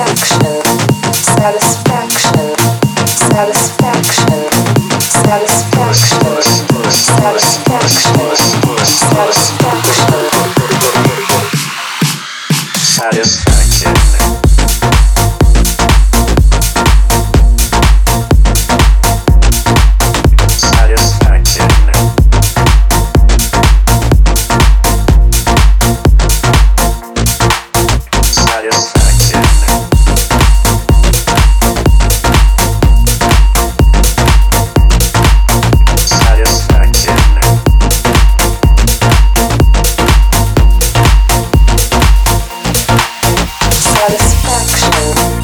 Action. show.